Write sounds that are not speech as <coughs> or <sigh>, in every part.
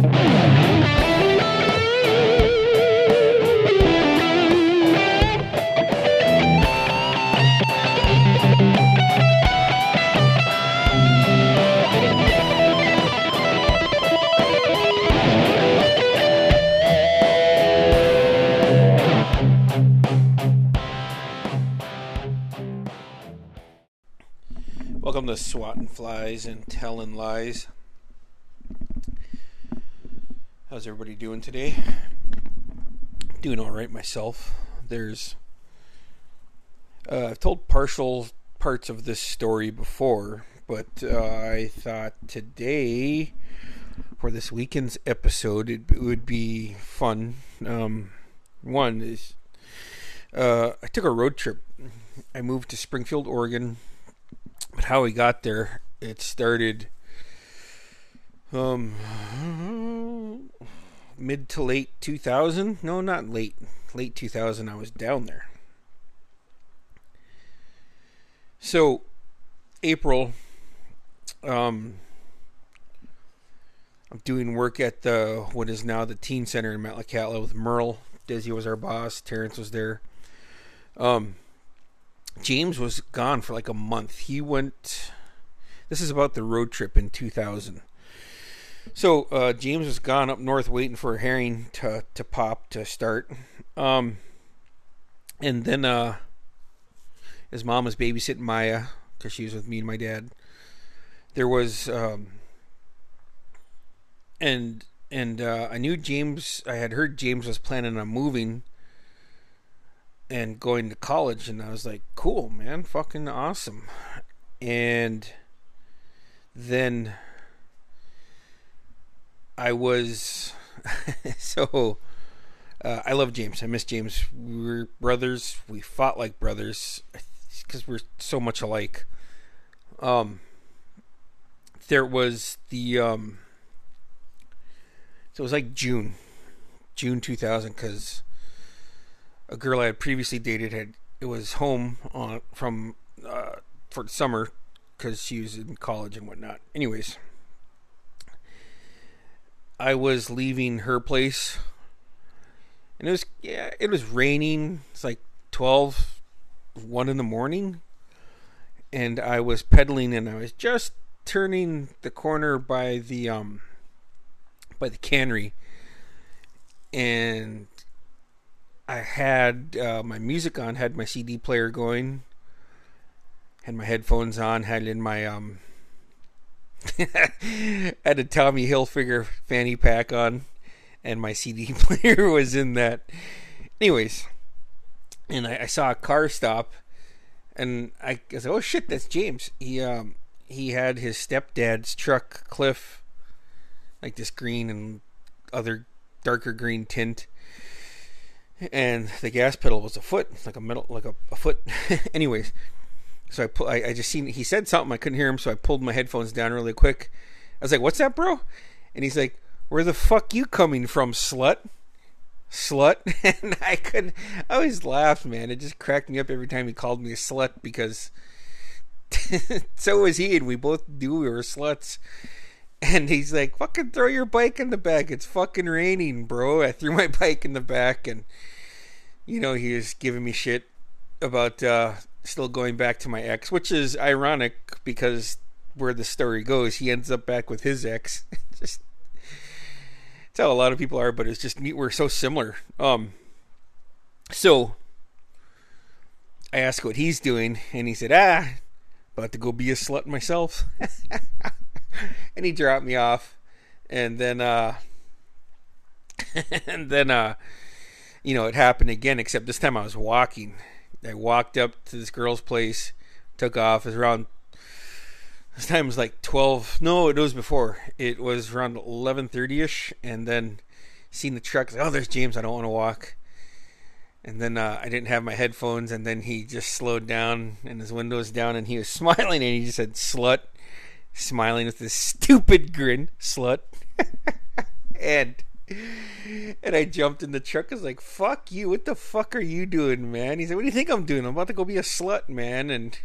Welcome to Swatting Flies and Telling Lies. How's everybody doing today? Doing all right myself. There's, uh, I've told partial parts of this story before, but uh, I thought today, for this weekend's episode, it, it would be fun. Um, one is, uh, I took a road trip. I moved to Springfield, Oregon but how we got there, it started um mid to late 2000. No, not late. Late 2000 I was down there. So April um I'm doing work at the what is now the teen center in Metlakatla with Merle. Desi was our boss. Terrence was there. Um, James was gone for like a month. He went. This is about the road trip in 2000. So uh, James was gone up north waiting for a herring to to pop to start. Um, and then uh, his mom was babysitting Maya because she was with me and my dad. There was um, and and uh, I knew James. I had heard James was planning on moving and going to college and I was like, cool, man, fucking awesome. And then I was <laughs> so uh, I love James. I miss James. We were brothers. We fought like brothers because we're so much alike. Um, there was the um, so it was like June, June two thousand, because a girl I had previously dated had it was home on from uh, for summer because she was in college and whatnot. Anyways, I was leaving her place, and it was yeah, it was raining. It's like 12, 1 in the morning, and I was pedaling, and I was just turning the corner by the um by the cannery, and I had uh, my music on, had my CD player going, had my headphones on, had in my um, <laughs> had a Tommy Hilfiger fanny pack on, and my CD <laughs> player was in that. Anyways, and I, I saw a car stop, and I, I said, "Oh shit, that's James." He um he had his stepdad's truck, Cliff, like this green and other darker green tint and the gas pedal was a foot, like a metal, like a, a foot. <laughs> Anyways, so I put, I, I just seen he said something I couldn't hear him, so I pulled my headphones down really quick. I was like, "What's that, bro?" And he's like, "Where the fuck you coming from, slut?" Slut, <laughs> and I could, I always laugh, man. It just cracked me up every time he called me a slut because <laughs> so was he, and we both knew we were sluts. And he's like, fucking throw your bike in the back. It's fucking raining, bro. I threw my <laughs> bike in the back and, you know, he was giving me shit about uh, still going back to my ex, which is ironic because where the story goes, he ends up back with his ex. <laughs> just, it's how a lot of people are, but it's just, we're so similar. Um, so I asked what he's doing, and he said, ah, about to go be a slut myself. <laughs> and he dropped me off, and then uh, <laughs> and then uh, you know it happened again. Except this time I was walking. I walked up to this girl's place, took off. It was around this time was like twelve. No, it was before. It was around eleven thirty ish, and then seen the truck. Like, oh, there's James. I don't want to walk. And then uh, I didn't have my headphones, and then he just slowed down and his windows down, and he was <laughs> smiling, and he just said "slut." smiling with this <laughs> stupid grin, slut. <laughs> and and I jumped in the truck. I was like, "Fuck you! What the fuck are you doing, man?" He said, "What do you think I'm doing? I'm about to go be a slut, man." And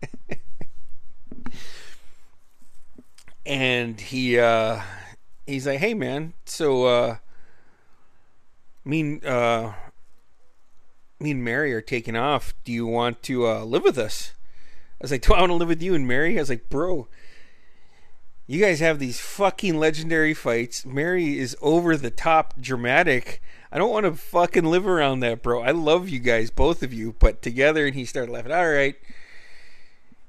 <laughs> and he uh he's like, "Hey, man, so uh, me and uh, me and Mary are taking off. Do you want to uh, live with us?" I was like, "Do I want to live with you and Mary?" I was like, "Bro." You guys have these fucking legendary fights. Mary is over the top dramatic. I don't want to fucking live around that, bro. I love you guys, both of you, but together. And he started laughing. All right.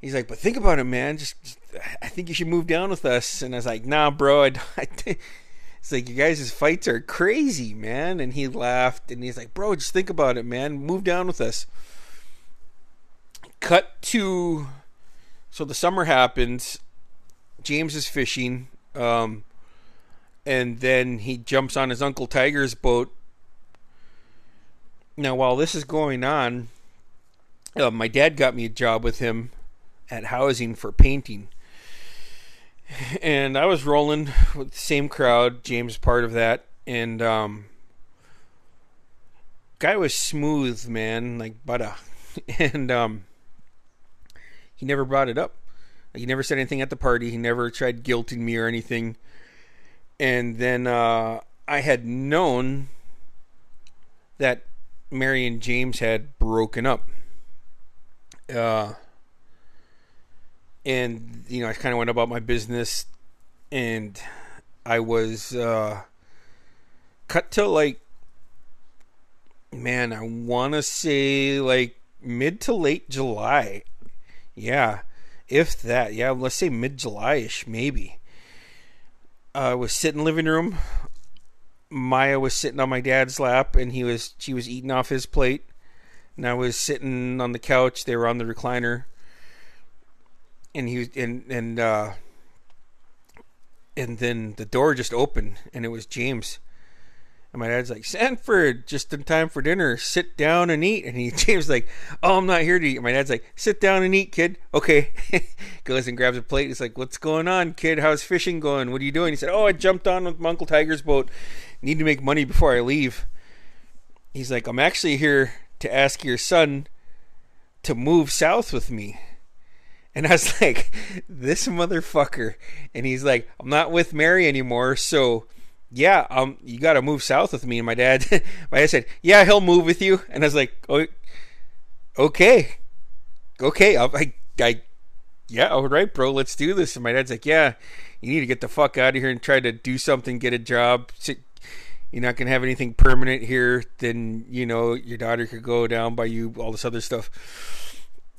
He's like, but think about it, man. Just, just I think you should move down with us. And I was like, nah, bro. I, <laughs> it's like you guys' fights are crazy, man. And he laughed and he's like, bro, just think about it, man. Move down with us. Cut to, so the summer happens James is fishing, um, and then he jumps on his uncle Tiger's boat. Now, while this is going on, uh, my dad got me a job with him at housing for painting, and I was rolling with the same crowd. James part of that, and um, guy was smooth, man, like butter, <laughs> and um, he never brought it up. He never said anything at the party. He never tried guilting me or anything. And then uh, I had known that Mary and James had broken up. Uh, and you know, I kind of went about my business, and I was uh, cut to like, man, I want to say like mid to late July. Yeah, if that. Yeah, let's say mid July ish, maybe. I was sitting in living room. Maya was sitting on my dad's lap, and he was she was eating off his plate, and I was sitting on the couch. They were on the recliner, and he was and and uh, and then the door just opened, and it was James. And my dad's like, Sanford, just in time for dinner. Sit down and eat. And he <laughs> James like, Oh, I'm not here to eat. And my dad's like, Sit down and eat, kid. Okay. <laughs> Goes and grabs a plate. He's like, What's going on, kid? How's fishing going? What are you doing? He said, Oh, I jumped on with my Uncle Tiger's boat. Need to make money before I leave. He's like, I'm actually here to ask your son to move south with me. And I was <laughs> like, This motherfucker. And he's like, I'm not with Mary anymore, so yeah, um, you got to move south with me. And my dad, <laughs> my dad said, yeah, he'll move with you. And I was like, oh, okay, okay, I, I, yeah, all right, bro, let's do this. And my dad's like, yeah, you need to get the fuck out of here and try to do something, get a job. You're not gonna have anything permanent here. Then you know your daughter could go down by you, all this other stuff.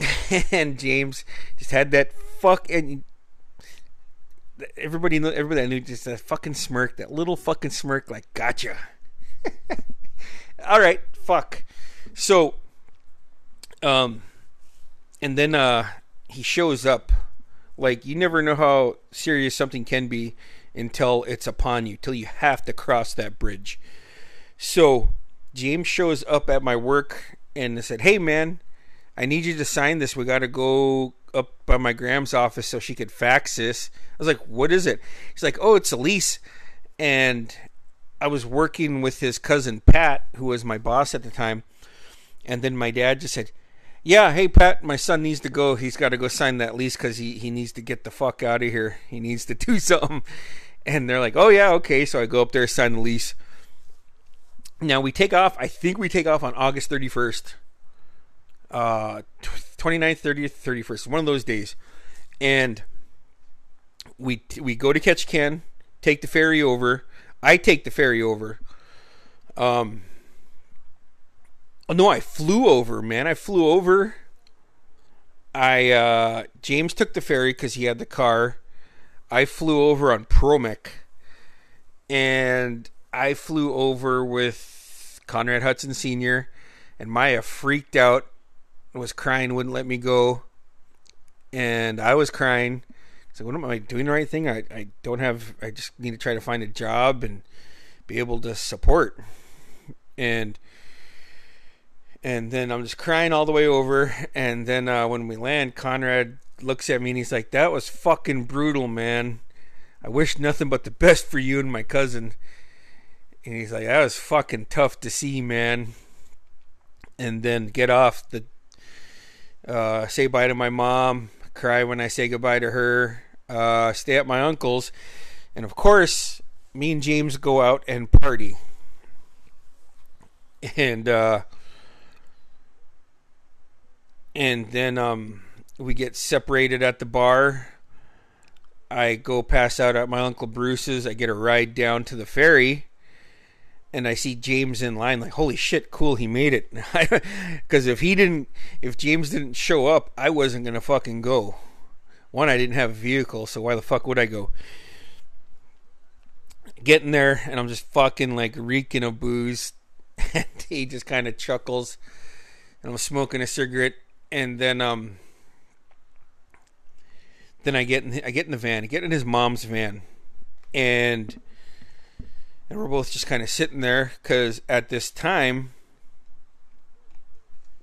<laughs> and James just had that fuck and everybody, everybody I knew just that fucking smirk, that little fucking smirk, like gotcha. <laughs> All right, fuck. So, um, and then uh, he shows up. Like you never know how serious something can be until it's upon you, till you have to cross that bridge. So James shows up at my work and said, "Hey man, I need you to sign this. We got to go up by my Gram's office so she could fax this. I was like, "What is it?" He's like, "Oh, it's a lease." And I was working with his cousin Pat, who was my boss at the time. And then my dad just said, "Yeah, hey Pat, my son needs to go. He's got to go sign that lease because he he needs to get the fuck out of here. He needs to <laughs> do something." And they're like, "Oh yeah, okay." So I go up there, sign the lease. Now we take off. I think we take off on August thirty first uh, 29th, 30th, 31st, one of those days. And we we go to Ketchikan, take the ferry over. I take the ferry over. Um, oh no, I flew over, man. I flew over. I uh, James took the ferry because he had the car. I flew over on ProMech, and I flew over with Conrad Hudson Sr. and Maya freaked out was crying, wouldn't let me go, and I was crying. So what am I doing the right thing? I, I don't have. I just need to try to find a job and be able to support. And and then I'm just crying all the way over. And then uh, when we land, Conrad looks at me and he's like, "That was fucking brutal, man. I wish nothing but the best for you and my cousin." And he's like, "That was fucking tough to see, man." And then get off the uh, say bye to my mom, cry when I say goodbye to her, uh, stay at my uncle's, and of course, me and James go out and party. <laughs> And uh and then um we get separated at the bar. I go pass out at my uncle Bruce's. I get a ride down to the ferry and I see James in line, like, holy shit, cool, he made it. <laughs> Because if he didn't, if James didn't show up, I wasn't gonna fucking go. One, I didn't have a vehicle, so why the fuck would I go? Getting there, and I'm just fucking like reeking of booze, <laughs> and he just kind of chuckles, and I'm smoking a cigarette, and then um, then I get in, I get in the van, I get in his mom's van, and and we're both just kind of sitting there because at this time,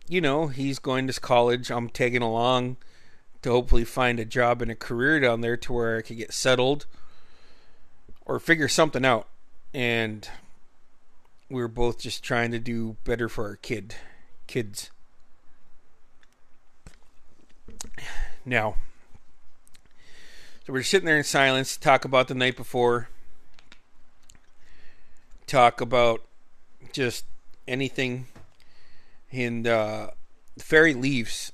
you know, he's going to college. I'm tagging along to hopefully find a job and a career down there to where I could get settled or figure something out. And we were both just trying to do better for our kid, kids. Now, so we're sitting there in silence, talk about the night before talk about just anything. And uh, the ferry leaves.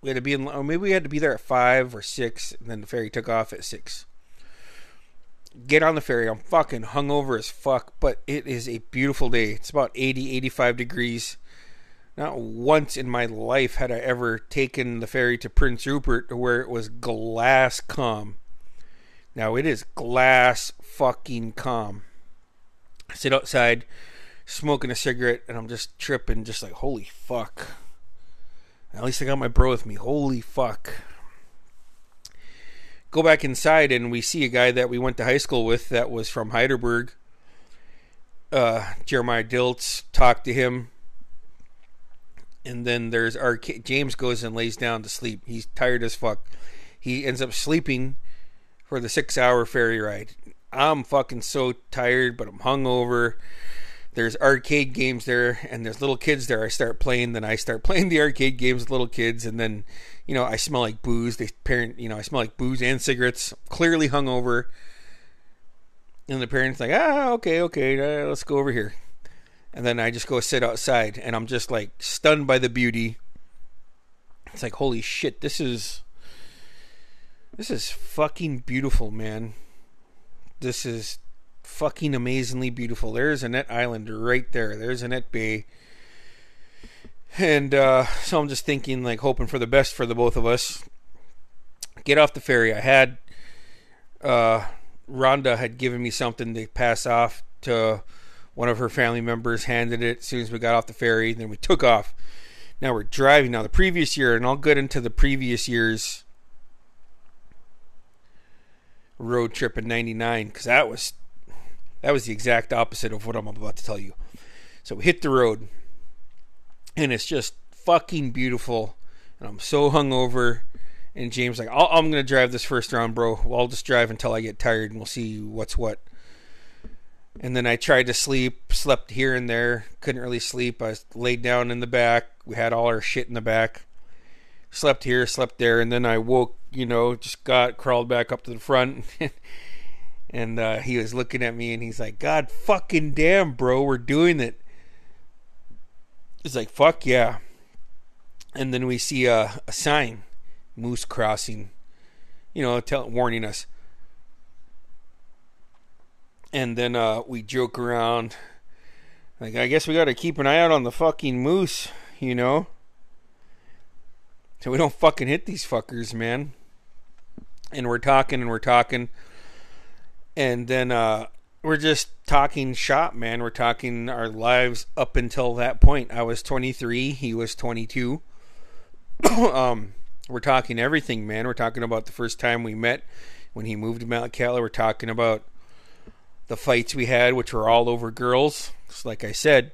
We had to be in, or maybe we had to be there at five or six, and then the ferry took off at six. Get on the ferry. I'm fucking hungover as fuck, but it is a beautiful day. It's about 80, 85 degrees. Not once in my life had I ever taken the ferry to Prince Rupert where it was glass calm. Now it is glass fucking calm. Sit outside smoking a cigarette and I'm just tripping, just like, holy fuck. At least I got my bro with me. Holy fuck. Go back inside and we see a guy that we went to high school with that was from Hydaburg. Uh, Jeremiah Diltz talked to him. And then there's our James goes and lays down to sleep. He's tired as fuck. He ends up sleeping for the six hour ferry ride. I'm fucking so tired, but I'm hungover. There's arcade games there, and there's little kids there. I start playing, then I start <laughs> playing the arcade games with little kids, and then, you know, I smell like booze. They parent, you know, I smell like booze and cigarettes. Clearly hungover. And the parents like, ah, okay, okay, uh, let's go over here. And then I just go sit outside, and I'm just like stunned by the beauty. It's like, holy shit, this is, this is fucking beautiful, man this is fucking amazingly beautiful. There's Annette Island right there. There's Annette Bay. And uh, so I'm just thinking, like, hoping for the best for the both of us. Get off the ferry. I had uh, Rhonda had given me something to pass off to one of her family members. Handed it as soon as we got off the ferry. Then we took off. Now we're driving. Now the previous year, and I'll get into the previous year's road trip in 99 because that was that was the exact opposite of what I'm about to tell you. So we hit the road and it's just fucking beautiful and I'm so hungover and James like i am gonna drive this first round bro. Well, I'll just drive until I get tired and we'll see what's what. And then I tried to sleep slept here and there couldn't really sleep. I laid down in the back. We had all our shit in the back slept here, slept there, and then I woke, you know, just got crawled back up to the front. <laughs> and uh, he was looking at me and he's like, God fucking damn, bro, we're doing it. It's like, fuck yeah. And then we see a, a sign, Moose Crossing, you know, tell, warning us. And then uh, we joke around. Like, I guess we got to keep an eye out on the fucking moose, you know? So we don't fucking hit these fuckers, man. And we're talking and we're talking. And then uh, we're just talking shop, man. We're talking our lives up until that point. I was 23, he was 22. <coughs> um, we're talking everything, man. We're talking about the first time we met when he moved to Metlakatla. We're talking about the fights we had, which were all over girls. Like I said,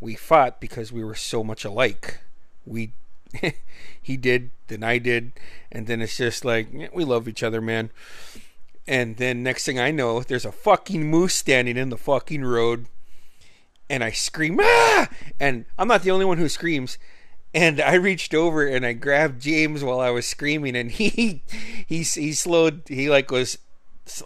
we fought because we were so much alike. We <laughs> he did, then I did, and then it's just like we love each other, man. And then next thing I know, there's a fucking moose standing in the fucking road, and I scream ah! And I'm not the only one who screams. And I reached over and I grabbed James while I was screaming, and <laughs> he he he slowed. He like was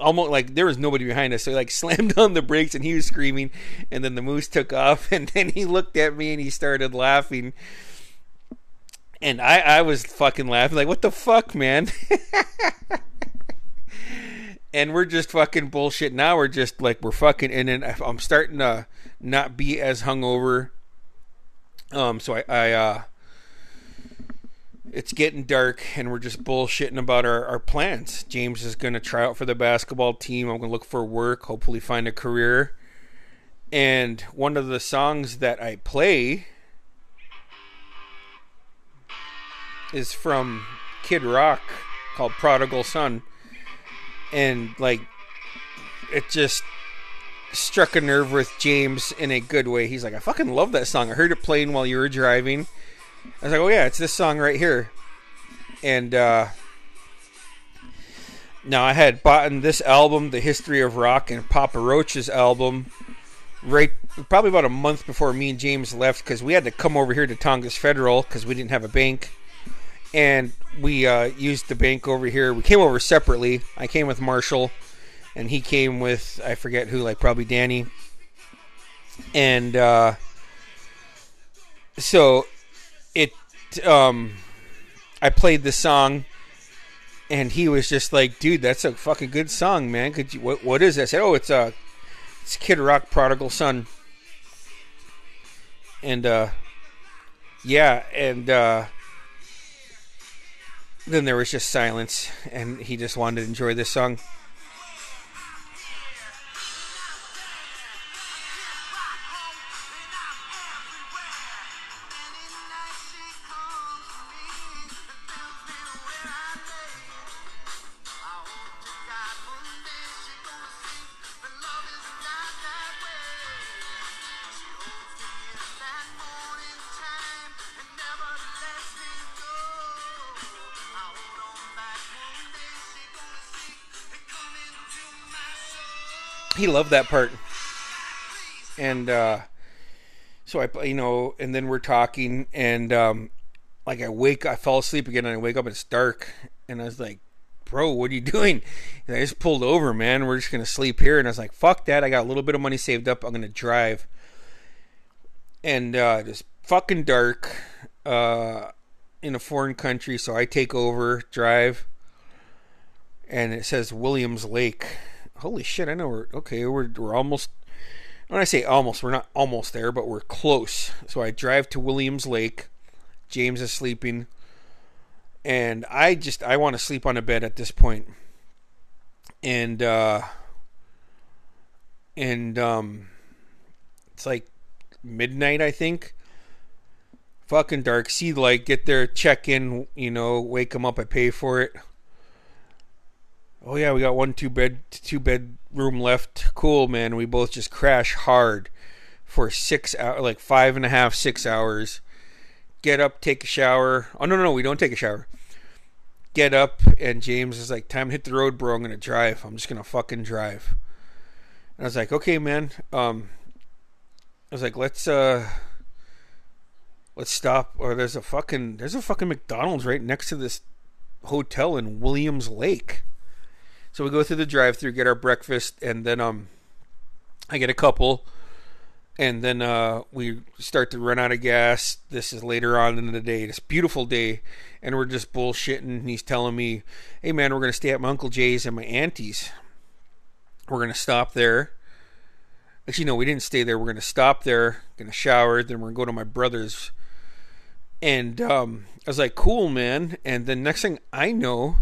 almost like there was nobody behind us. So he like <laughs> slammed on the brakes and he was screaming. And then the moose took off. And then he looked at me and he started laughing. And I, I was fucking laughing like, what the fuck, man? <laughs> and we're just fucking bullshit. Now we're just like we're fucking. And then I'm starting to not be as hungover. Um, so I, I uh, it's getting dark and we're just bullshitting about our, our plans. James is going to try out for the basketball team. I'm going to look for work, hopefully find a career. And one of the songs that I play is from Kid Rock called Prodigal Son. And like it just struck a nerve with James in a good way. He's like, I fucking love that song. I heard it playing while you were driving I was like, oh yeah, it's this song right here. And uh, now I had bought this album, The History of Rock, and Papa Roach's album, right probably about a month before me and James left because we had to come over here to Tongass Federal because we didn't have a bank. And we uh, used the bank over here. We came over separately. I came with Marshall, and he came with I forget who, like probably Danny. And uh, so it um I played the song and he was just like, "Dude, that's a fucking good song, man. Could you what what is that?" I said, "Oh, it's a uh, it's Kid Rock Prodigal Son." And uh yeah, and uh then there was just silence and he just wanted to enjoy this song. He loved that part. And uh, so I, you know, and then we're talking, and um, like I wake, I fall asleep again, and I wake up, and it's dark, and I was like, "Bro, what are you <laughs> doing?" And I just pulled over, man. We're just gonna sleep here, and I was like, "Fuck that! I got a little bit of money saved up. I'm gonna drive." And uh, just fucking dark uh, in a foreign country, so I take over, drive, and it says Williams Lake holy shit, I know we're okay. We're we're almost. When I say almost, we're not almost there, but we're close. So I drive to Williams Lake. James is sleeping, and I just I want to sleep on a bed at this point. And uh, and um, it's like midnight, I think. Fucking dark. See light. Get there. Check in. You know. Wake him up. I pay for it. Oh yeah, we got one two bed two bed room left. Cool, man. We both just crash hard for six hour, like five and a half, six hours. Get up, take a shower. Oh no, no, no, we don't take a shower. Get up, and James is like, "Time to hit the road, bro. I'm gonna drive. I'm just gonna fucking drive." And I was like, "Okay, man." Um, I was like, "Let's uh, let's stop." Or there's a fucking there's a fucking McDonald's right next to this hotel in Williams Lake. So we go through the drive-through, get our breakfast, and then um, I get a couple, and then uh, we start to run out of gas. This is later on in the day. It's beautiful day, and we're just bullshitting. He's telling me, "Hey man, we're gonna stay at my uncle Jay's and my auntie's. We're gonna stop there." Actually, no, we didn't stay there. We're gonna stop there, gonna shower, then we're gonna go to my brother's. And um, I was like, "Cool, man." And the next thing I know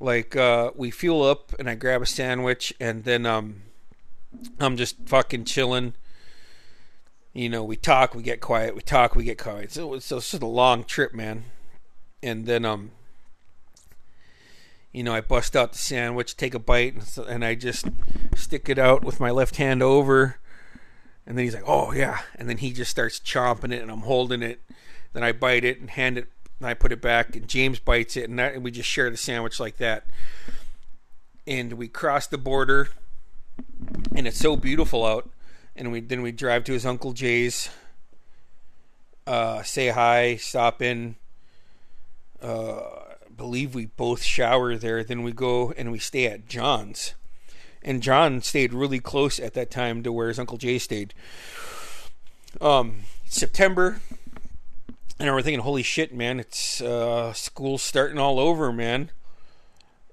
like uh, we fuel up and I grab a sandwich and then um, I'm just fucking chilling. You know, we talk, we get quiet, we talk, we get quiet. So it's, just a long trip, man. And then um, you know, I bust out the sandwich, take a bite, and, so, and I just stick it out with my left hand over. And then he's like, "Oh yeah," and then he just starts chomping it, and I'm holding it. Then I bite it and hand it and I put it back, and James bites it, and, that, and we just share the sandwich like that. And we cross the border, and it's so beautiful out. And we then we drive to his uncle Jay's, uh, say hi, stop in. Uh, believe we both shower there. Then we go and we stay at John's. And John stayed really close at that time to where his Uncle Jay stayed. Um, September, and we're thinking, holy shit, man, it's uh, school starting all over, man.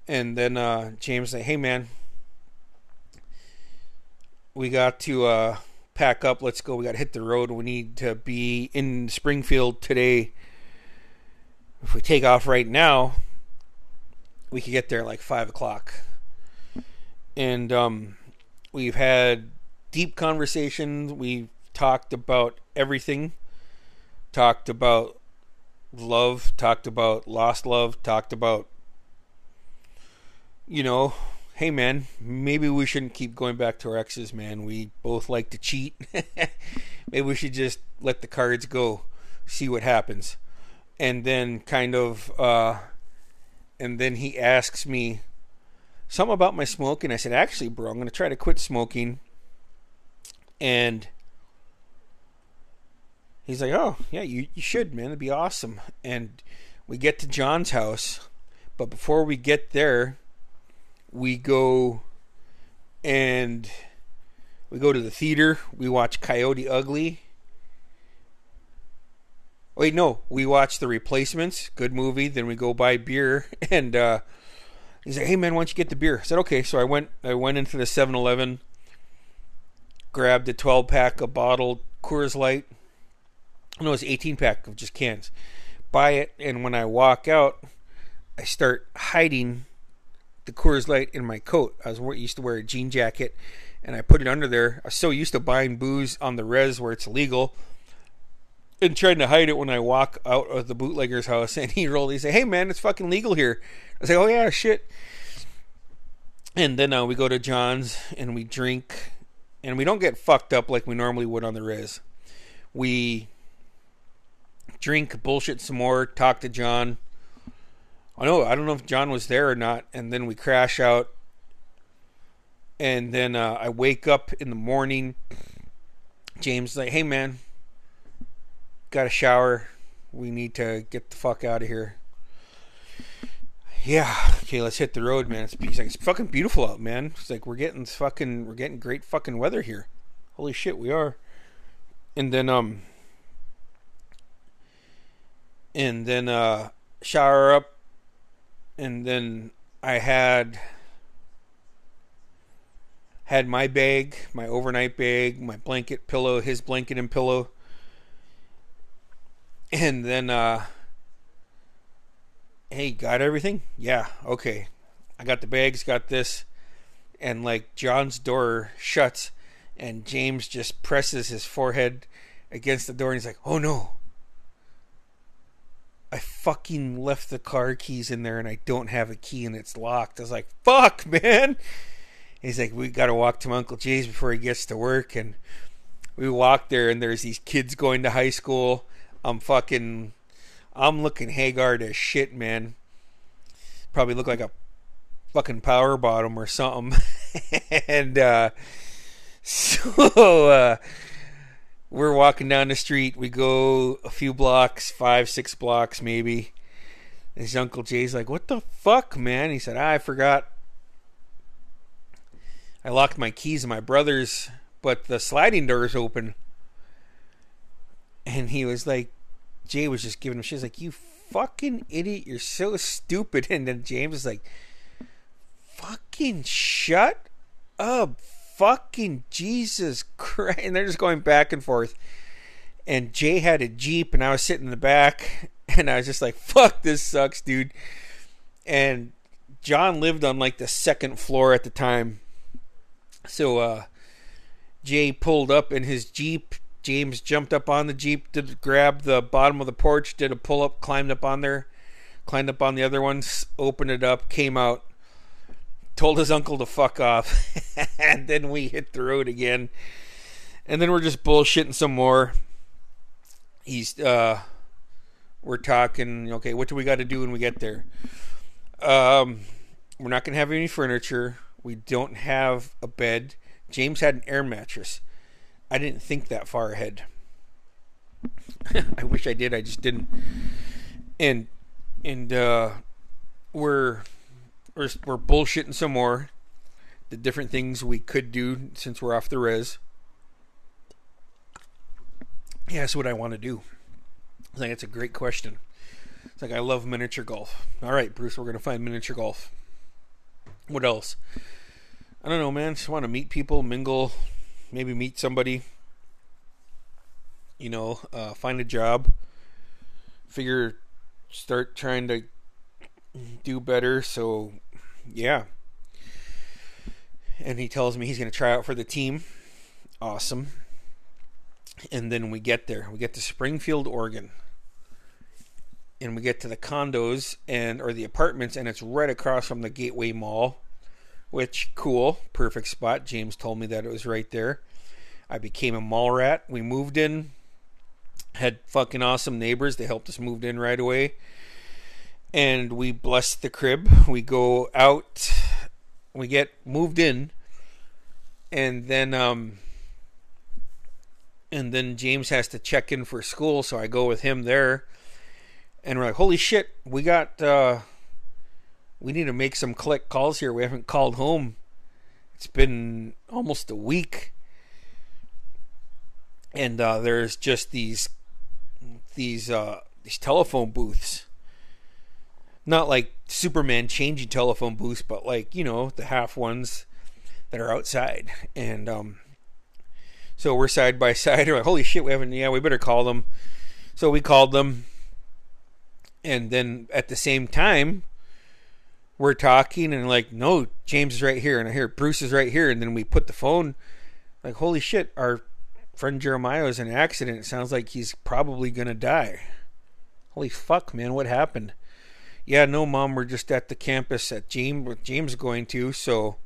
And then uh, James said, hey, man, we got to uh, pack up. Let's go. We got to hit the road. We need to be in Springfield today. If we take off right now, we could get there like five o'clock. And um, we've had deep conversations. We've talked about everything. Talked about love. Talked about lost love. Talked about, you know, hey man, maybe we shouldn't keep going back to our exes, man. We both like to cheat. <laughs> maybe we should just let the cards go, see what happens. And then kind of uh and then he asks me something about my smoking. I said, actually, bro, I'm gonna try to quit smoking. And he's like, Oh, yeah, you, you should, man, it'd be awesome. And we get to John's house, but before we get there, we go and we go to the theater. We watch Coyote Ugly. Wait, no, we watch The Replacements. Good movie. Then we go buy beer, <laughs> and uh, he's like, "Hey man, why don't you get the beer?" I said, "Okay." So I went. I went into the 7-Eleven, grabbed a 12 pack of bottled Coors Light. No, it's 18 pack of just cans. Buy it, and when I walk out, I start hiding the Coors Light in my coat. I was used to wear a jean jacket, and I put it under there. I was so used to buying booze on the res where it's illegal, and trying to hide it when I walk out of the bootlegger's house. <laughs> And he rolled. He said, "Hey man, it's fucking legal here." I say, "Oh yeah, shit." And then uh, we go to John's and we drink, and we don't get fucked up like we normally would on the res. We drink, bullshit some more, talk to John I know I don't know if John was there or not, and then we crash out, and then uh, I wake up in the morning. James like, "Hey man, got a shower. We need to get the fuck out of here." Yeah, okay, let's hit the road, man. It's, it's like it's fucking beautiful out, man. It's like we're getting fucking we're getting great fucking weather here. Holy shit, we are. And then um and then uh shower up and then I had had my bag, my overnight bag, my blanket, pillow, his blanket and pillow. And then uh hey, got everything? Yeah, okay. I got the bags, got this. And like John's door shuts and James just presses his forehead against the door and he's like, "Oh no." I fucking left the car keys in there and I don't have a key and it's locked. I was like, fuck, man. He's like, we got to walk to my Uncle Jay's before he gets to work. And we walk there and there's these kids going to high school. I'm fucking, I'm looking haggard as shit, man. Probably look like a fucking power bottom or something. <laughs> and, uh, <laughs> so, uh, we're walking down the street. We go a few blocks, five, six blocks maybe. His Uncle Jay's like, What the fuck, man? He said, ah, I forgot. I locked my keys in my brother's, but the sliding door is open. And he was like, Jay was just giving him shit. He's like, You fucking idiot. You're so stupid. <laughs> And then James is like, Fucking shut up, fucking Jesus Christ. And they're just going back and forth. And Jay had a Jeep, and I was sitting in the back, <laughs> and I was just like, fuck, this sucks, dude. And John lived on like the second floor at the time. So, uh, Jay pulled up in his Jeep. James jumped up on the Jeep to grab the bottom of the porch, did a pull up, climbed up on there, climbed up on the other ones, opened it up, came out told his uncle to fuck off, <laughs> and then we hit the road again. And then we're just bullshitting some more. He's uh we're talking, okay, what do we got to do when we get there? Um we're not going to have any furniture. We don't have a bed. James had an air mattress. I didn't think that far ahead. <laughs> I wish I did. I just didn't. And and uh we're we're, we're bullshitting some more. The different things we could do since we're off the res. Yeah, that's what I want to do. I think it's a great question. It's like I love miniature golf. All right, Bruce, we're gonna find miniature golf. What else? I don't know, man. Just want to meet people, mingle, maybe meet somebody. You know, uh, find a job. Figure, start trying to do better. So, yeah. And he tells me he's going to try out for the team. Awesome. And then we get there. We get to Springfield, Oregon. And we get to the condos and or the apartments and it's right across from the Gateway Mall. Which cool, perfect spot. James told me that it was right there. I became a mall rat. We moved in. Had fucking awesome neighbors. They helped us move in right away and we bless the crib. We go out, we get moved in, and then um, and then James has to check in for school, so I go with him there, and we're like, holy shit, we got uh, we need to make some click calls here. We haven't called home. It's been almost a week, and uh, there's just these these uh, these telephone booths not like Superman changing telephone booths, but like you know the half ones that are outside. And um, so we're side by <laughs> side. We're like, holy shit, we haven't. Yeah, we better call them. So we called them, and then at the same time, we're talking and like, no, James is right here, and I hear Bruce is right here, and then we put the phone. Like, holy shit, our friend Jeremiah was in an accident. It sounds like he's probably gonna die. Holy fuck, man, what happened? Yeah, no, mom, we're just at the campus at James, James going to. So,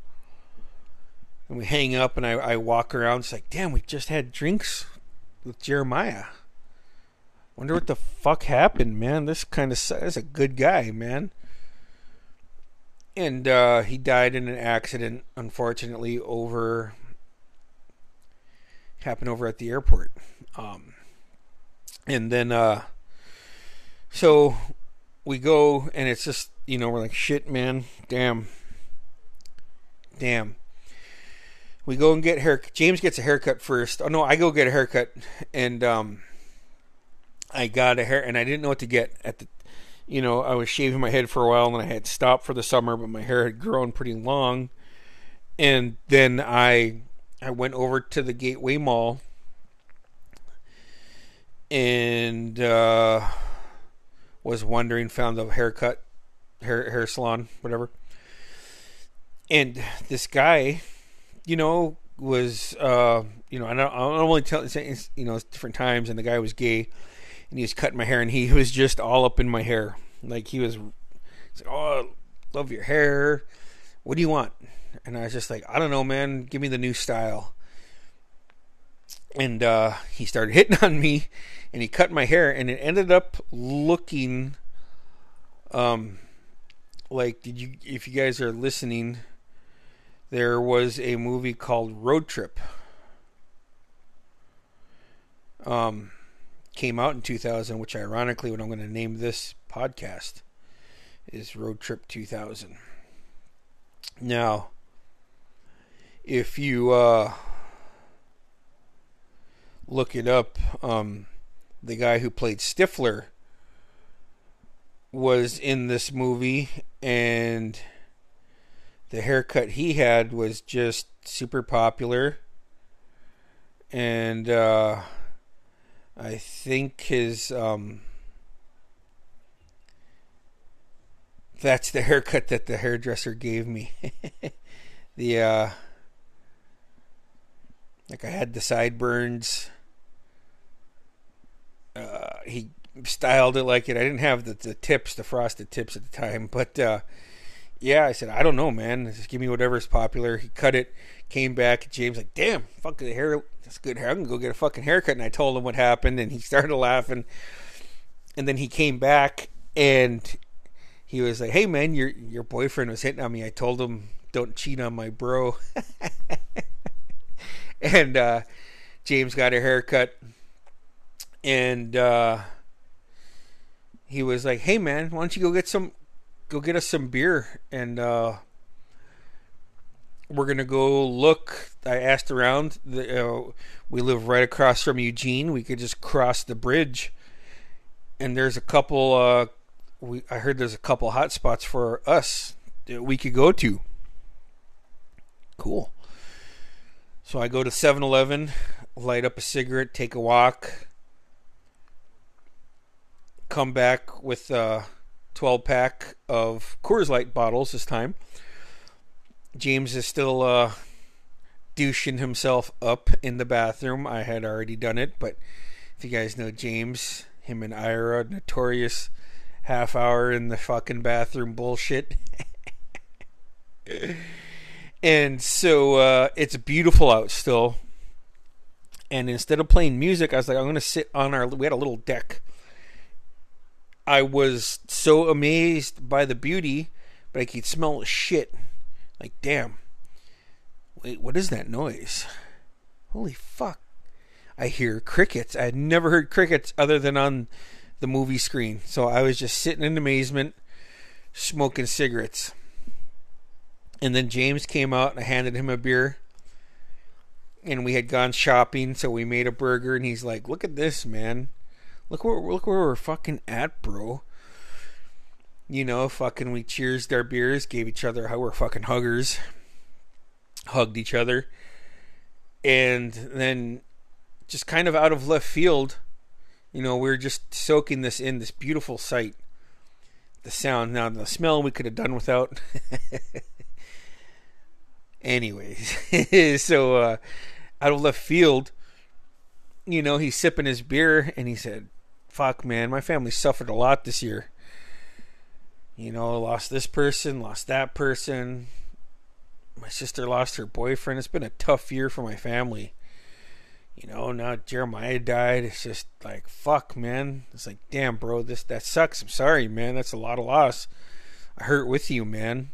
and we hang up, and I, I walk around. It's like, damn, we just had drinks with Jeremiah. Wonder what the fuck happened, man. This kind of is a good guy, man. And uh, he died in an accident, unfortunately, over happened over at the airport. Um, and then, uh, so we go and it's just you know we're like shit man. Damn. Damn. We go and get hair james gets a haircut first. Oh no i go get a haircut and um i got a hair and i didn't know what to get at the you know i was shaving my head for a while and i had stopped for the summer but my hair had grown pretty long. And then i i went over to the gateway mall and uh was wondering, found the haircut, hair hair salon, whatever. And this guy, you know, was uh, you know, I don't, I don't only tell you know, different times, and the guy was gay, and he was cutting my hair, and he <laughs> was just all up in my hair, like he was, like, oh, love your hair. What do you want? And I was just like, I don't know, man. Give me the new style. And uh, he started hitting on me, and he cut my hair, and it ended up looking um like did you if you guys are listening there was a movie called Road Trip. Um came out in 2000 which ironically what I'm going to name this podcast is Road Trip 2000 now if you uh look it up um the guy who played Stifler was in this movie and the haircut he had was just super popular and uh, I think his um, that's the <laughs> haircut that the hairdresser gave me. <laughs> the uh, like I had the sideburns he styled it like it. I didn't have the, the tips, the frosted tips at the time, but uh, yeah, I said I don't know, man. Just give me whatever's popular. He cut it, came back. James like, damn, fuck the hair. That's good hair. I'm gonna go get a fucking haircut. And I told him what happened, and he <laughs> started laughing. And then he came back and he was like, "Hey, man, your your boyfriend was hitting on me. I told him don't cheat on my bro." <laughs> and uh, James got a haircut and uh, he was like, "Hey man, why don't you go get some go get us some beer and uh, we're gonna go look. I asked around. The, uh, we live right across from Eugene. We could just cross the bridge, and there's a couple. Uh, we I heard there's a couple hot spots for us that we could go to. Cool. So I go to 7-Eleven, light up a cigarette, take a walk, come back with a 12 pack of Coors Light bottles this time. James is still uh, douching himself up in the bathroom. I had already done it, but if you guys know James, him and Ira, notorious half hour in the fucking bathroom bullshit. <laughs> and so uh, it's beautiful out still. And instead of playing music, I was like, I'm gonna sit on our. We had a little deck. I was so amazed by the beauty, but I could smell shit. Like, damn. Wait, what is that noise? Holy fuck. I hear crickets. I had never heard crickets other than on the movie screen. So I was just sitting in amazement, smoking cigarettes. And then James came out and I handed him a beer. And we had gone shopping, so we made a burger. And he's like, "Look at this, man! Look where look where we're fucking at, bro." You know, fucking, we cheersed our beers, gave each other how we're fucking huggers, hugged each other, and then just kind of out of left field, you know, we are just soaking this in, this beautiful sight. The sound, now the smell we could have done without. <laughs> Anyways, <laughs> so uh, out of left field, you know, he's sipping his beer and he said, Fuck, man, my family suffered a lot this year. You know, lost this person, lost that person. My sister lost her boyfriend. It's been a tough year for my family. You know, now Jeremiah died. It's just like fuck, man. It's like, damn, bro, this that sucks. I'm sorry, man. That's a lot of loss. I hurt with you, man.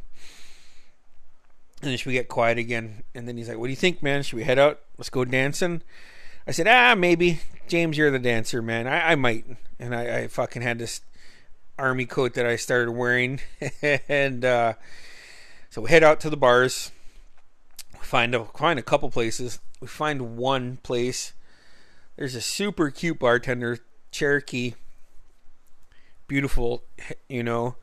And then we get quiet again? And then he's like, What do you think, man? Should we head out? Let's go dancing? I said, Ah, maybe. James, you're the dancer, man. I, I might. And I, I fucking had this army coat that I started wearing. <laughs> and uh, so we head out to the bars. Find a find a couple places. We find one place. There's a super cute bartender, Cherokee. Beautiful, you know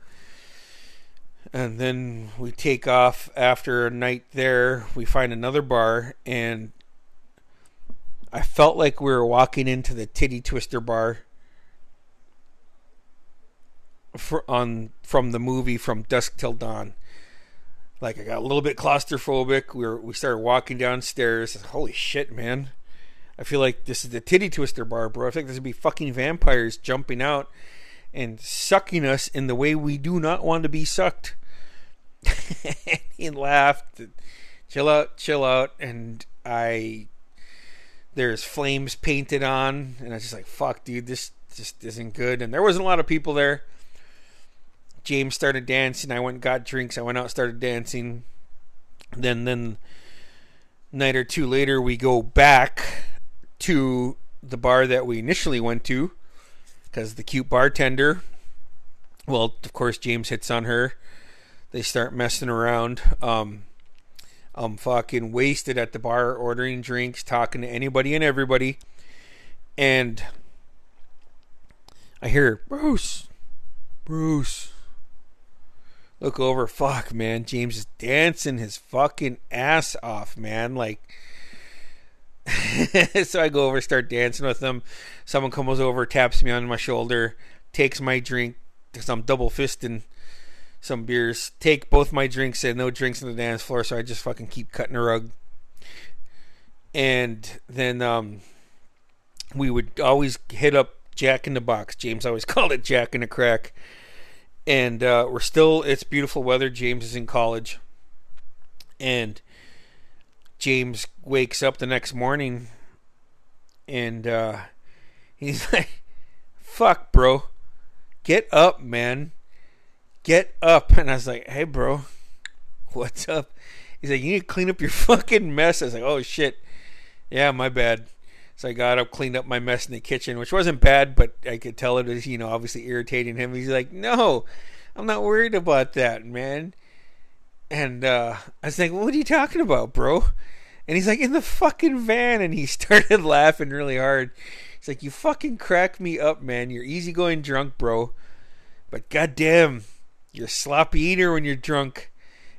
and then we take off after a night there. We find another bar, and I felt like we were walking into the Titty Twister bar for, on from the movie From Dusk Till Dawn. Like I got a little bit claustrophobic. We were we started walking downstairs. Holy shit, man! I feel like this is the Titty Twister bar, bro. I think there's gonna be fucking vampires jumping out and sucking us in the way we do not want to be sucked. <laughs> he laughed. Chill out, chill out. And I, there's flames painted on, and I was just like, fuck, dude, this just isn't good. And there wasn't a lot of people there. James started dancing. I went got drinks. I went out, started dancing. Then, then, night or two later, we go back to the bar that we initially went to because the cute bartender, well, of course, James hits on her they start messing around. Um, I'm fucking wasted at the bar, ordering drinks, talking to anybody and everybody, and I hear Bruce, Bruce. Look over, fuck, man. James is dancing his fucking ass off, man. Like, <laughs> so I go over, start dancing with him. Someone comes over, taps me on my shoulder, takes my drink because I'm double fisting some beers, take both my drinks and no drinks on the dance floor, so I just fucking keep cutting a rug. And then um, we would always hit up Jack in the Box. James always <laughs> called it Jack in the Crack. And uh, we're still, it's beautiful weather. James is in college. And James wakes up the next morning and uh, <laughs> he's like, fuck, bro. Get up, man get up. And I was like, hey, bro, what's up? He's like, you need to clean up your <laughs> fucking mess. I was like, oh, shit. Yeah, my bad. So I got up, cleaned up my mess in the kitchen, which wasn't bad, but I could tell it was, you know, obviously irritating him. He's like, no, I'm not worried about that, man. And uh, I was like, what are you talking about, bro? And he's like, in the fucking van. And he <laughs> started laughing really hard. He's like, you fucking crack me up, man. You're easygoing drunk, bro. But goddamn, you're a sloppy eater when you're drunk.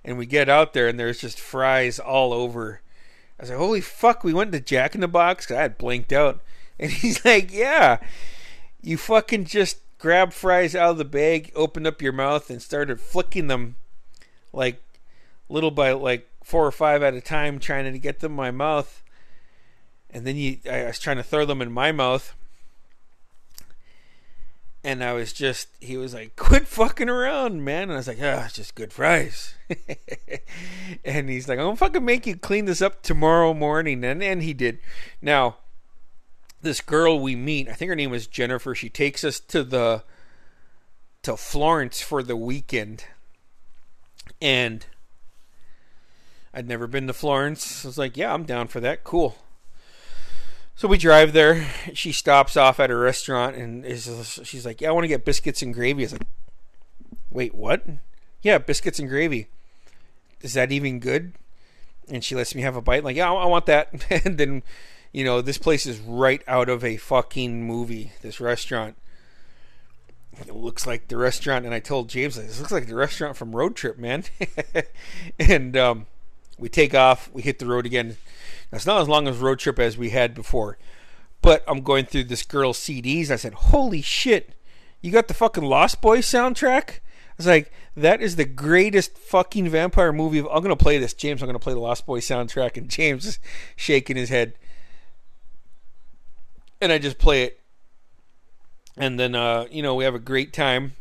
And we get out there and there's just fries all over. I was like, holy fuck, we went to Jack in the Box? I had blinked out. <laughs> And he's like, yeah. You fucking just grabbed fries out of the bag, opened up your mouth, and started flicking them like little by like four or five at a time, trying to get them in my mouth. And then you, I was trying to throw them in my mouth. And I was just, he was like, quit fucking around, man. And I was like, ah, oh, it's just good fries. <laughs> and he's like, I'm gonna fucking make you clean this up tomorrow morning. And, and he did. Now, this girl we meet, I think her name was Jennifer, she takes us to the, to Florence for the weekend. And I'd never been to Florence. I was like, yeah, I'm down for that. Cool. So we drive there. <laughs> She stops off at a restaurant and is she's like, "Yeah, I want to get biscuits and gravy." I was like, "Wait, what?" Yeah, biscuits and gravy. Is that even good? And she lets me have a bite. Like, yeah, I want that. <laughs> and then, you know, this place is right out of a fucking movie. This restaurant. It looks like the restaurant, and I told James, "This looks like the restaurant from Road Trip, man." <laughs> and um, we take off. We hit the road again. It's not as long as road trip as we had before, but I'm going through this girl's CDs. I said, "Holy shit! You got the fucking Lost Boys soundtrack?" I was like, "That is the greatest fucking vampire movie." I'm gonna play this, James. I'm gonna play the Lost Boys soundtrack, and James is shaking his head, and I just play it, and then uh, you know we have a great time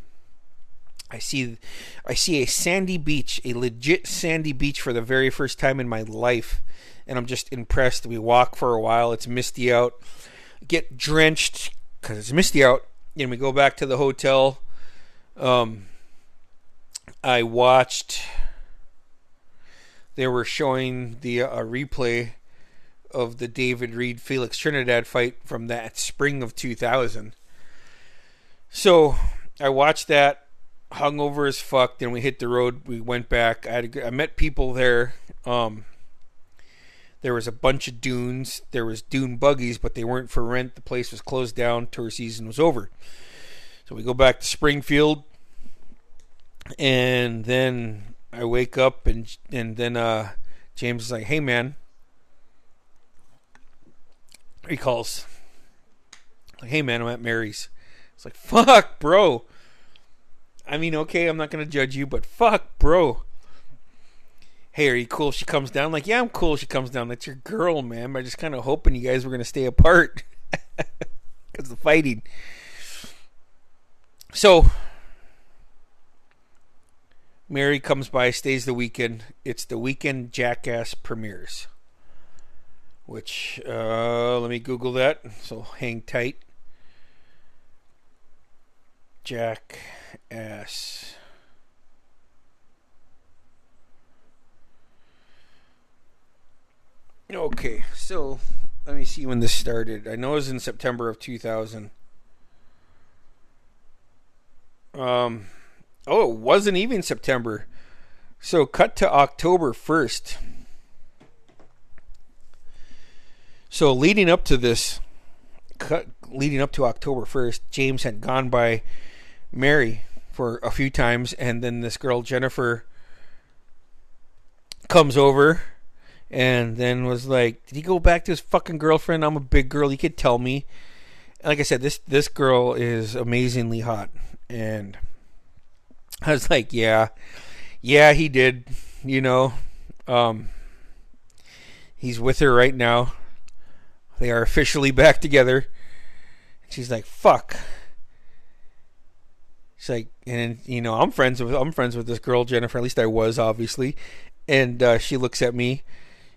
I see I see a sandy beach, a legit sandy beach for the very first time in my life, and I'm just impressed. We walk for a while. It's misty out. Get drenched because it's misty out. And we go back to the hotel. Um, I watched. They were showing the uh, replay of the David Reid Felix Trinidad fight from that spring of 2000. So I watched that hungover as fuck. Then we hit the road. We went back. I had a, I met people there. Um, there was a bunch of dunes. There was dune buggies, but they weren't for rent. The place was closed down. Tour season was over. So we go back to Springfield, and then I wake up and and then uh, James is like, "Hey man," he calls. Like, "Hey man, I'm at Mary's." It's like, "Fuck, bro." I mean, okay, I'm not gonna judge you, but fuck, bro. Hey, are you cool? She comes down. like, yeah, I'm cool. She comes down. That's your girl, man. I'm just kind of hoping you guys were gonna stay apart <laughs> because the fighting. So, Mary comes by, stays the weekend. It's the weekend Jackass premieres. Which, uh, let me Google that. So hang tight. Jack Okay, so let me see when this started. I know it was in September of 2000. Um, oh, it wasn't even September. So cut to October 1st. So leading up to this, cut, leading up to October 1st, James had gone by Mary for a few times, and then this girl Jennifer comes over and then was like, "Did he go back to his fucking girlfriend? I'm a big girl. He could tell me." And like I said, this this girl is amazingly hot, and I was like, "Yeah, yeah, he did." You know, um, he's with her right now. They are officially back together. She's like, "Fuck." She's like, and you know, I'm friends with I'm friends with this girl Jennifer. At least I was, obviously. And uh, she looks at me,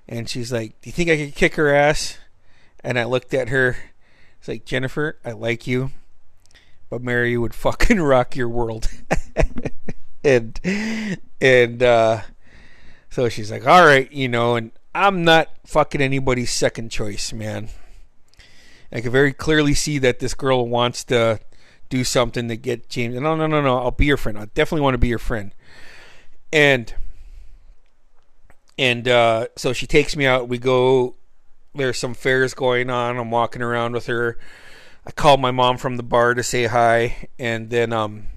and she's like, "Do you think I could kick her ass?" And I looked at her. It's like Jennifer, I like you, but Mary would fucking <laughs> rock your world. <laughs> and and uh, so she's like, "All right, you know," and I'm not fucking anybody's second choice, man. I can very clearly see that this girl wants to do something to get James. No, no, no, no. I'll be your friend. I definitely want to be your friend. And and uh, so she takes me out. We go. There's some fairs going on. I'm walking around with her. I called my mom from the bar to say hi, and then um,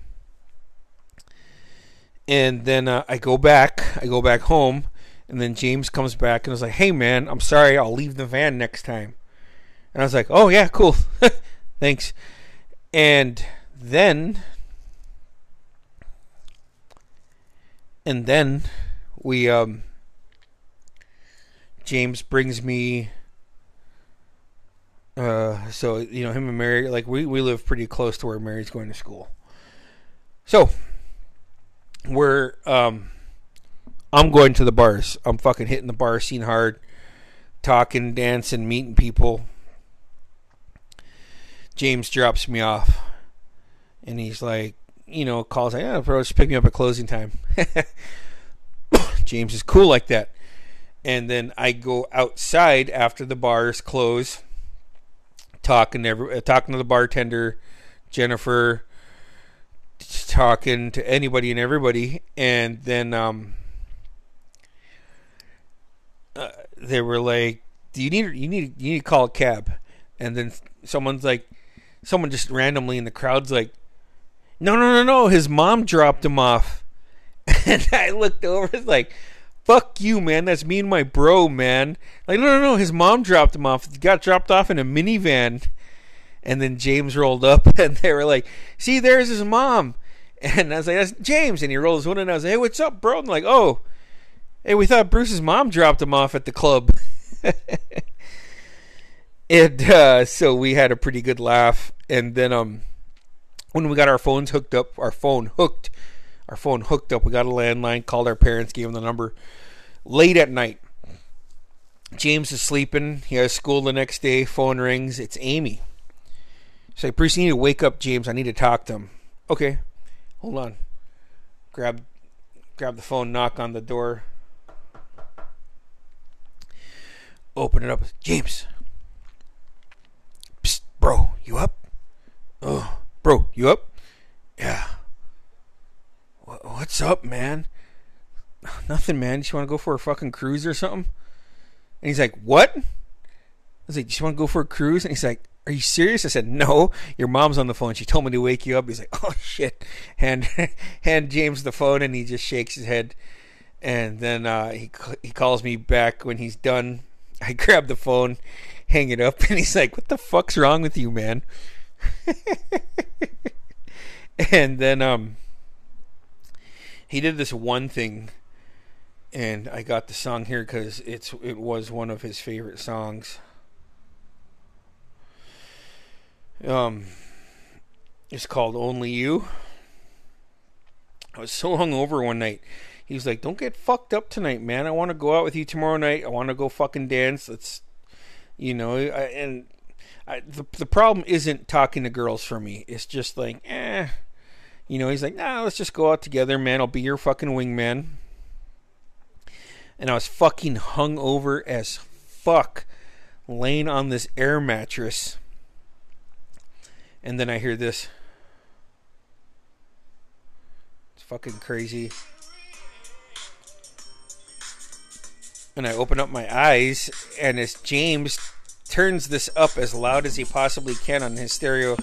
and then uh, I go back. I go back home, and then James comes back and was like, "Hey man, I'm sorry. I'll leave the van next time." And I was like, "Oh yeah, cool, <laughs> thanks." And then, and then we um, James brings me. Uh, so you know him and Mary, like we we live pretty close to where Mary's going to school. So we're um, I'm going to the bars. I'm fucking hitting the bar scene hard, talking, dancing, meeting people. James drops me off, and he's like, you know, calls like, "Yeah, bro, just pick me up at closing time." <laughs> James is cool like that and then I go outside after the bars close, talking to every, uh, talking to the bartender, Jennifer, talking to anybody and everybody, and then um, uh, they were like, "Do you need you need you need to call a cab?" And then someone's like, someone just randomly in the crowd's like, "No, no, no, no! His mom dropped him off." <laughs> And I looked over, it's like fuck you, man. That's me and my bro, man. Like, no, no, no. His mom dropped him off. He got dropped off in a minivan. And then James rolled up <laughs> and they were like, see, there's his mom. And I was like, that's James. And he rolls one and I was like, hey, what's up, bro? And like, oh, hey, we thought Bruce's mom dropped him off at the club. <laughs> and uh, so we had a pretty good laugh. And then um, when we got our phones hooked up, our phone hooked our phone hooked up. We got a landline, called our parents, gave them the number. Late at night, James is sleeping. He has school the next day. Phone rings. It's Amy. She's like, Bruce, you need to wake up, James. I need to talk to him. Okay, hold on. Grab, grab the phone. Knock on the door. Open it up. James. Psst, bro, you up? Oh, bro, you up? Yeah. What's up, man? <sighs> Nothing, man. Just want to go for a fucking cruise or something? And he's like, What? I was like, Do You want to go for a cruise? And he's like, Are you serious? I said, No. Your mom's on the phone. She told me to wake you up. He's like, <laughs> Oh shit. Hand <laughs> hand James the phone, and he just shakes his head. And then uh, he he calls me back when he's done. <laughs> I grab the phone, hang it up, and he's like, "What the fuck's wrong with you, man?" and then um he did this one thing, and I got the song here because it's it was one of his favorite songs. Um, it's called "Only You." I was so hungover one night. He was like, "Don't get fucked up tonight, man. I want to go out with you tomorrow night. I want to go fucking dance. Let's, you know." I, and I, the the problem isn't talking to girls for me. It's just like, eh you know, he's like, nah, let's just go out together, man. I'll be your fucking wingman. And I was fucking hung over as fuck, laying on this air mattress. And then I hear this. It's fucking crazy. And I open up my eyes, and as James turns this up as loud as he possibly can on his stereo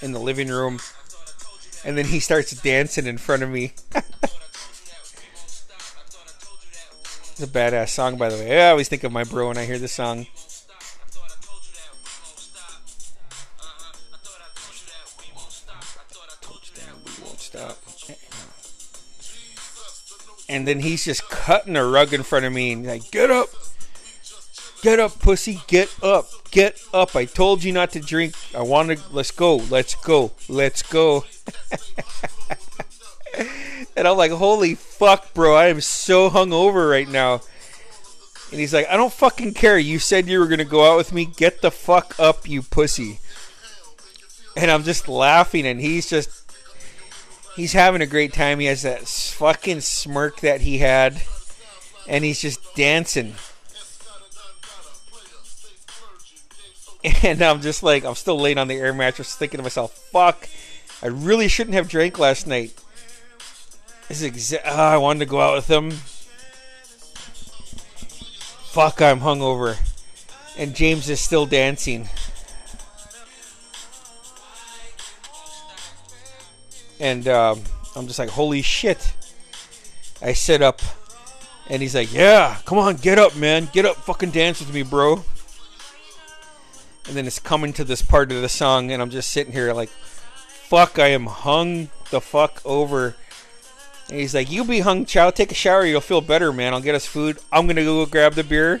in the living room and then he starts dancing in front of me. <laughs> it's a badass song, by the way. I always think of my bro when I hear this song. And then he's just cutting a rug in front of me and like, get up, get up, pussy, get up, get up. I told you not to drink. I want to. Let's go, let's go, let's go. <laughs> and I'm like, holy fuck, bro, I am so hungover right now. And he's like, I don't fucking care. You said you were gonna go out with me. Get the fuck up, you pussy. And I'm just laughing, and he's just. He's having a great time. He has that fucking smirk that he had. And he's just dancing. <laughs> And I'm just like, I'm still laying on the air mattress thinking to myself, fuck I really shouldn't have drank last night. This is exa- oh, I wanted to go out with him. Fuck, I'm hungover. And James is still dancing. And um, I'm just like, holy shit. I sit up. And he's like, yeah, come on, get up, man. Get up, fucking dance with me, bro. And then it's coming to this part of the song, and I'm just sitting here like, fuck, I am hung the fuck over. And he's like, you be hung, chow. Take a shower. You'll feel better, man. I'll get us food. I'm going to go grab the beer.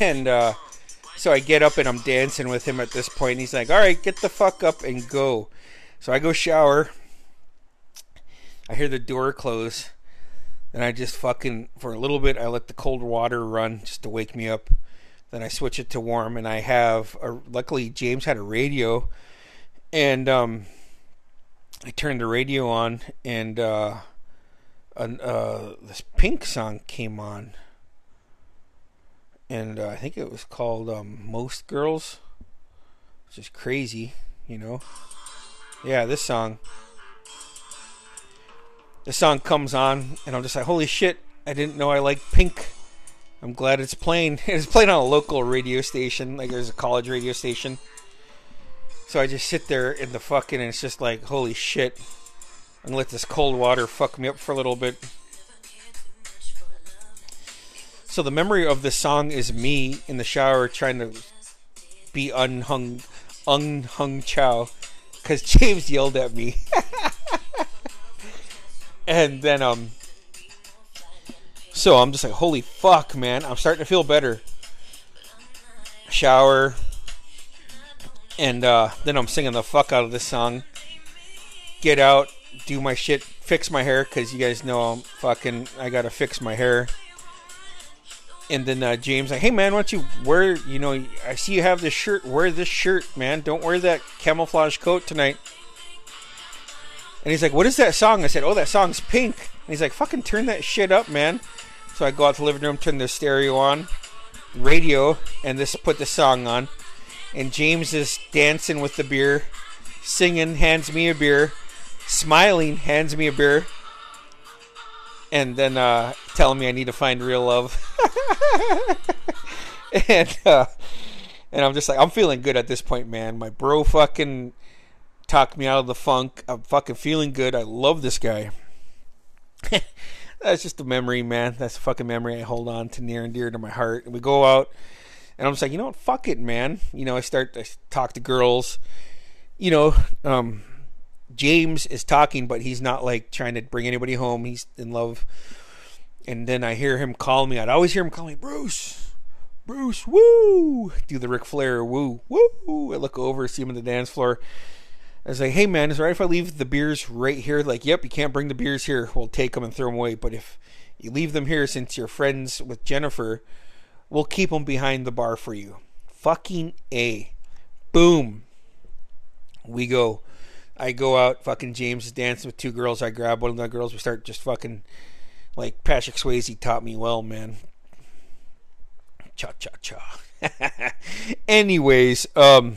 <laughs> uh, so I get up and I'm dancing with him at this point. He's like, all right, get the fuck up and go. So I go shower. I hear the door close. And I just fucking, for a little bit, I let the cold water run just to wake me up. Then I switch it to warm. And I have, a, luckily, James had a radio. And um, I turned the radio on. And uh, an, uh, this pink song came on and uh, I think it was called um, Most Girls, which is crazy, you know. Yeah, this song. This song comes on, and I'm just like, holy shit! I didn't know I liked Pink. I'm glad it's playing. <laughs> It's playing on a local radio station, like there's a college radio station. So I just sit there in the fucking, and it's just like, holy shit! Gonna let this cold water fuck me up for a little bit. So the memory of this song is me in the shower trying to be unhung, unhung chow, because James yelled at me, <laughs> and then um, so I'm just like, holy fuck, man! I'm starting to feel better. Shower, and uh, then I'm singing the fuck out of this song. Get out, do my shit, fix my hair, because you guys know I'm fucking. I gotta fix my hair and then uh, James like, hey man, why don't you wear? You know, I see you have this shirt. Wear this shirt, man. Don't wear that camouflage coat tonight. And he's like, what is that song? I said, oh, that song's Pink. And he's like, fucking turn that shit up, man. So I go out to the living room, turn the stereo on, radio, and this put the song on. And James is dancing with the beer, singing, hands me a beer, smiling, hands me a beer and then uh, telling me I need to find real love. <laughs> and uh, and I'm just like, I'm feeling good at this point, man. My bro fucking talked me out of the funk. I'm fucking feeling good. I love this guy. <laughs> That's just a memory, man. That's a fucking memory I hold on to near and dear to my heart. And we go out, and I'm just like, you know what? Fuck it, man. You know, I start to talk to girls. You know, um, James is talking, but he's not like trying to bring anybody home. He's in love. And then I hear him call me. I'd always hear him call me Bruce. Bruce, woo! Do the Ric Flair woo, woo! I look over, see him on the dance floor. I like, hey man, is it right if I leave the beers right here? Like, yep, you can't bring the beers here. We'll take them and throw them away. But if you leave them here since you're friends with Jennifer, we'll keep them behind the bar for you. Fucking A. Boom. We go. I go out, fucking James is dancing with two girls. I grab one of the girls. We start just fucking like Patrick Swayze taught me well, man. Cha cha cha. Anyways, um,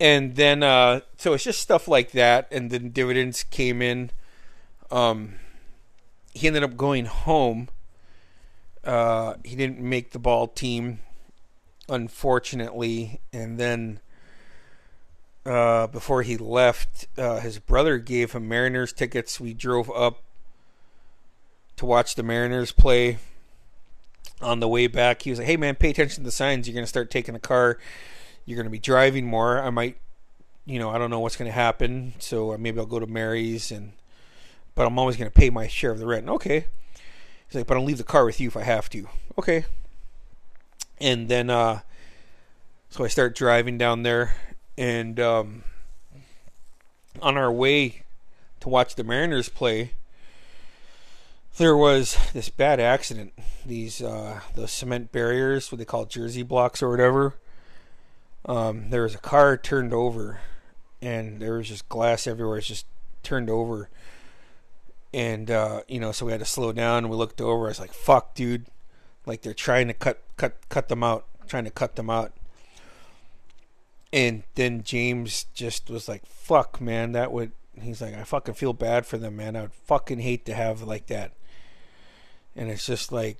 and then uh, so it's just stuff like that, and then dividends came in. Um, he ended up going home. Uh, he didn't make the ball team, unfortunately, and then uh, before he left, uh, his brother gave him Mariners tickets. We drove up to watch the Mariners play. On the way back, he was like, "Hey man, pay attention to the signs. You're going to start taking the car. You're going to be driving more. I might, you know, I don't know what's going to happen. So uh, maybe I'll go to Mary's and but I'm always going to pay my share of the rent. Okay. He's like, but I'll leave the car with you if I have to. Okay. And then, uh, so I start driving down there, and um, on our way to watch the Mariners play, there was this bad accident. These uh, the cement barriers, what they call jersey blocks or whatever. Um, there was a car turned over, and there was just glass everywhere. It's just turned over, and uh, you know, so we had to slow down. We looked over. I was like, "Fuck, dude!" Like they're trying to cut cut cut them out, trying to cut them out. And then James just was like, "Fuck, man, that would." He's like, "I fucking feel bad for them, man. I would fucking hate to have like that." And it's just like,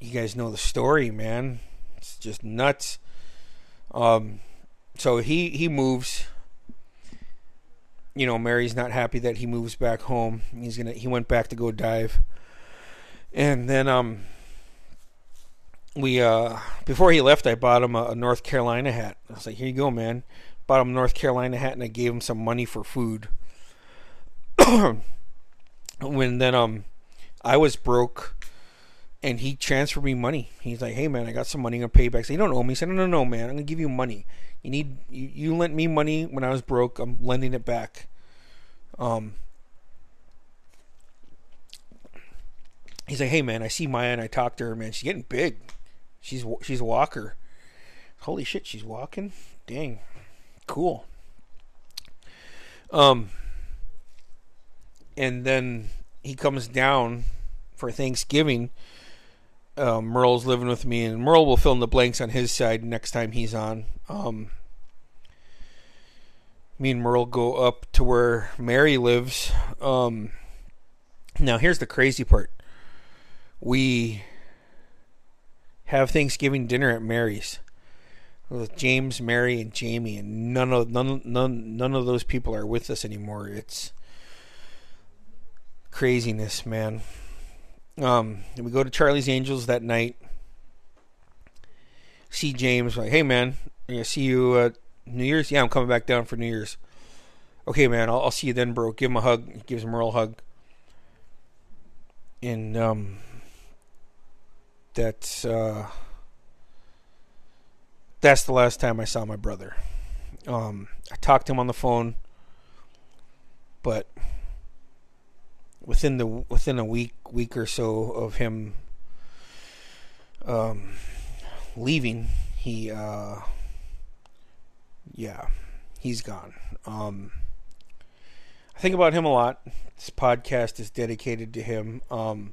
you guys know the story, man. It's just nuts. Um, so he he moves. You know, Mary's not happy that he moves back home. He's gonna he went back to go dive, and then um. We uh before he left, I bought him a, a North Carolina hat. I was like, "Here you go, man." Bought him a North Carolina hat, and I gave him some money for food. <coughs> when then um I was broke and he transferred me money. He's like, "Hey man, I got some money. I'm gonna pay you back." So you don't owe me. He said, "No, no, no, man. I'm gonna give you money. You need you, you lent me money when I was broke. I'm lending it back." Um, he's like, "Hey man, I see Maya and I talked to her. Man, she's getting big. She's she's a walker. Holy shit, she's walking. Dang, cool." Um, and then he comes down for Thanksgiving. Uh, Merle's living with me, and Merle will fill in the blanks on his side next time he's on. Um, me and Merle go up to where Mary lives. Um, now, here's the crazy part. We have Thanksgiving dinner at Mary's with James, Mary, and Jamie, and none of none none none of those people are with us anymore. It's craziness, man. Um, we go to Charlie's Angels that night. See James, like, hey man, I see you uh, New Year's. Yeah, I'm coming back down for New Year's. Okay, man, I'll, I'll see you then, bro. Give him a hug. He gives Merle a real hug. And um, that's uh, that's the last time I saw my brother. Um, I talked to him on the phone, but within the within a week week or so of him um, leaving, he uh, yeah, he's gone. Um, I think about him a lot. This podcast is dedicated to him. Um,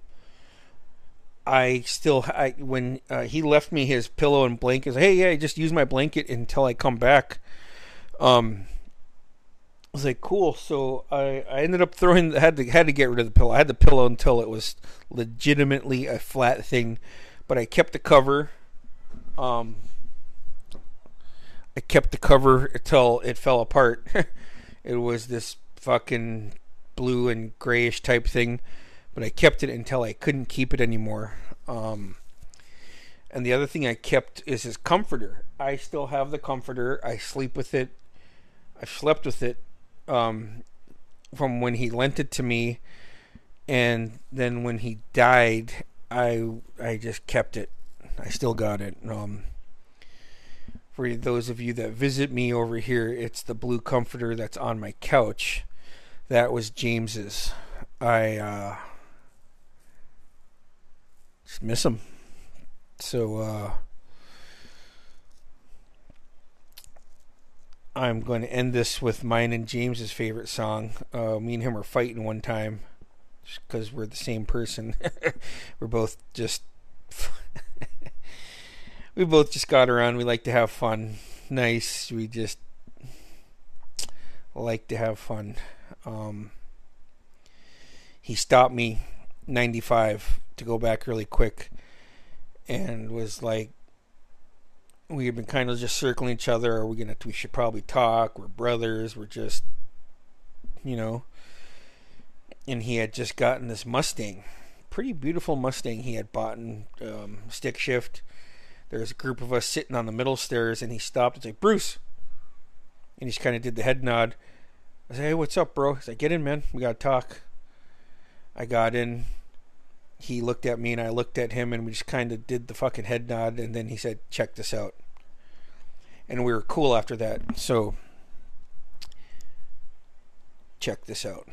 I still, I when uh, he left me his pillow and blanket, hey, yeah, just use my blanket until I come back. Um, I was like, cool. So I, I ended up throwing had to had to get rid of the pillow. I had the pillow until it was legitimately a flat thing, but I kept the cover. Um, I kept the cover until it fell apart. <laughs> it was this fucking blue and grayish type thing, but I kept it until I couldn't keep it anymore. Um, and the other thing I kept is his comforter. I still have the comforter. I sleep with it. I've slept with it um, from when he lent it to me, and then when he died, I I just kept it. I still got it. Um, for those of you that visit me over here, it's the blue comforter that's on my couch. That was James's. I uh, just miss him. So uh, I'm going to end this with mine and James's favorite song. Uh, me and him were fighting one time because we're the same person. <laughs> we're both just. <laughs> we both just got around. We like to have fun. Nice. We just like to have fun. Um, he stopped me 95 to go back really quick and was like, we had been kind of just circling each other. Are we gonna? We should probably talk. We're brothers. We're just, you know. And he had just gotten this Mustang, pretty beautiful Mustang. He had bought in um, stick shift. There's a group of us sitting on the middle stairs, and he stopped and said, "Bruce," and he just kind of did the head nod. I said, "Hey, what's up, bro?" He's like, "Get in, man. We gotta talk." I got in. He looked at me and I looked at him, and we just kind of did the fucking head nod, and then he said, "Check this out." And we were cool after that. So, check this out.